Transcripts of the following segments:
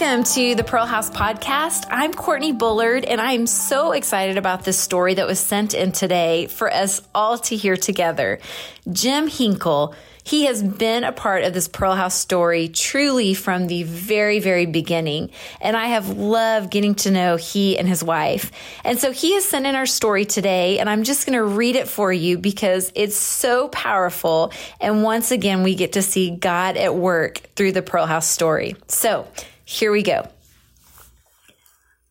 Welcome to the Pearl House podcast. I'm Courtney Bullard, and I'm so excited about this story that was sent in today for us all to hear together. Jim Hinkle, he has been a part of this Pearl House story truly from the very, very beginning. And I have loved getting to know he and his wife. And so he has sent in our story today, and I'm just going to read it for you because it's so powerful. And once again, we get to see God at work through the Pearl House story. So here we go.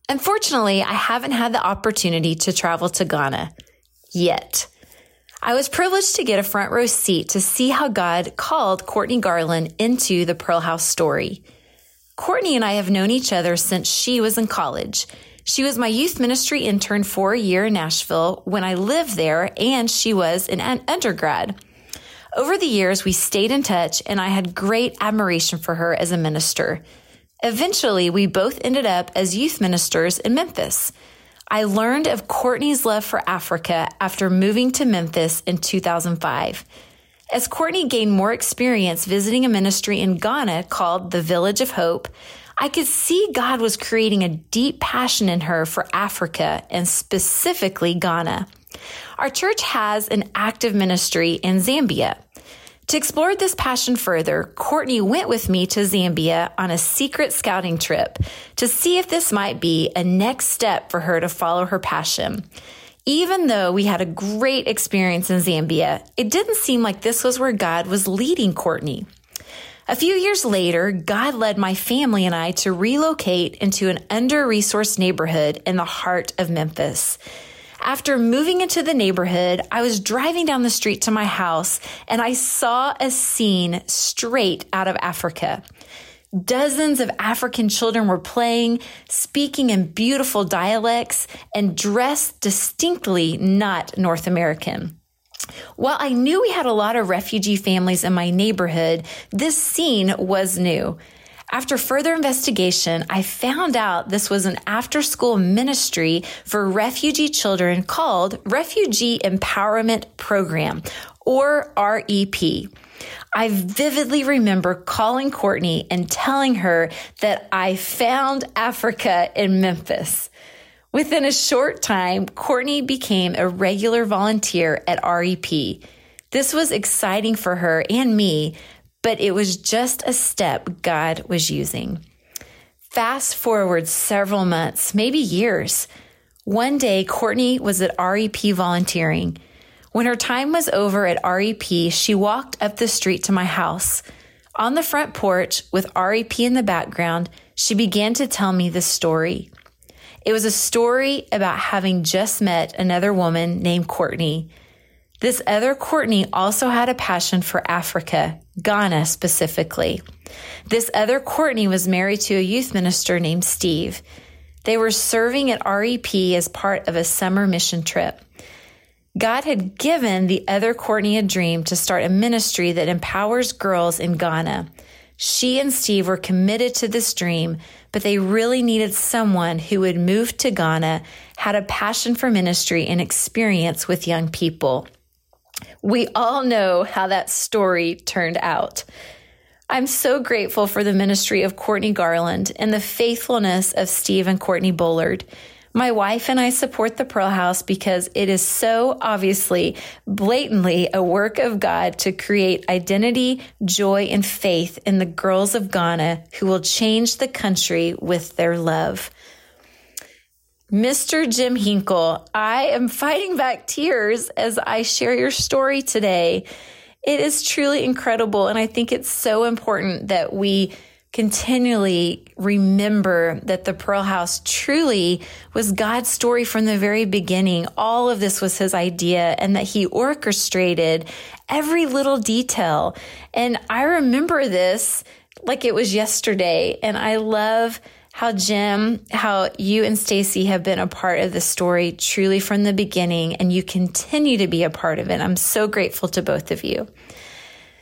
Unfortunately, I haven't had the opportunity to travel to Ghana yet. I was privileged to get a front row seat to see how God called Courtney Garland into the Pearl House story. Courtney and I have known each other since she was in college. She was my youth ministry intern for a year in Nashville when I lived there, and she was an undergrad. Over the years, we stayed in touch, and I had great admiration for her as a minister. Eventually, we both ended up as youth ministers in Memphis. I learned of Courtney's love for Africa after moving to Memphis in 2005. As Courtney gained more experience visiting a ministry in Ghana called the Village of Hope, I could see God was creating a deep passion in her for Africa and specifically Ghana. Our church has an active ministry in Zambia. To explore this passion further, Courtney went with me to Zambia on a secret scouting trip to see if this might be a next step for her to follow her passion. Even though we had a great experience in Zambia, it didn't seem like this was where God was leading Courtney. A few years later, God led my family and I to relocate into an under resourced neighborhood in the heart of Memphis. After moving into the neighborhood, I was driving down the street to my house and I saw a scene straight out of Africa. Dozens of African children were playing, speaking in beautiful dialects, and dressed distinctly not North American. While I knew we had a lot of refugee families in my neighborhood, this scene was new. After further investigation, I found out this was an after school ministry for refugee children called Refugee Empowerment Program, or REP. I vividly remember calling Courtney and telling her that I found Africa in Memphis. Within a short time, Courtney became a regular volunteer at REP. This was exciting for her and me but it was just a step God was using. Fast forward several months, maybe years. One day, Courtney was at REP volunteering. When her time was over at REP, she walked up the street to my house. On the front porch, with REP in the background, she began to tell me the story. It was a story about having just met another woman named Courtney this other Courtney also had a passion for Africa, Ghana specifically. This other Courtney was married to a youth minister named Steve. They were serving at REP as part of a summer mission trip. God had given the other Courtney a dream to start a ministry that empowers girls in Ghana. She and Steve were committed to this dream, but they really needed someone who would move to Ghana, had a passion for ministry, and experience with young people. We all know how that story turned out. I'm so grateful for the ministry of Courtney Garland and the faithfulness of Steve and Courtney Bullard. My wife and I support the Pearl House because it is so obviously, blatantly a work of God to create identity, joy, and faith in the girls of Ghana who will change the country with their love. Mr. Jim Hinkle, I am fighting back tears as I share your story today. It is truly incredible. And I think it's so important that we continually remember that the Pearl House truly was God's story from the very beginning. All of this was his idea and that he orchestrated every little detail. And I remember this like it was yesterday. And I love how Jim, how you and Stacy have been a part of the story truly from the beginning and you continue to be a part of it. I'm so grateful to both of you.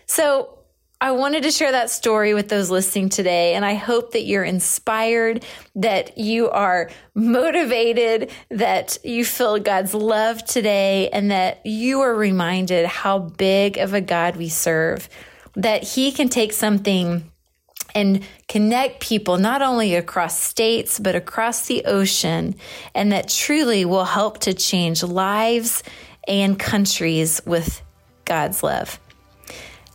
So I wanted to share that story with those listening today. And I hope that you're inspired, that you are motivated, that you feel God's love today, and that you are reminded how big of a God we serve, that He can take something and connect people not only across states, but across the ocean, and that truly will help to change lives and countries with God's love.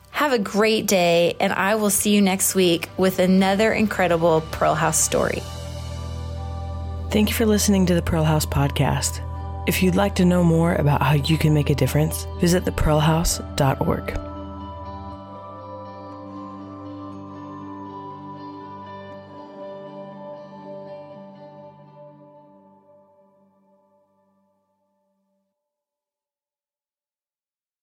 Have a great day, and I will see you next week with another incredible Pearl House story. Thank you for listening to the Pearl House podcast. If you'd like to know more about how you can make a difference, visit thepearlhouse.org.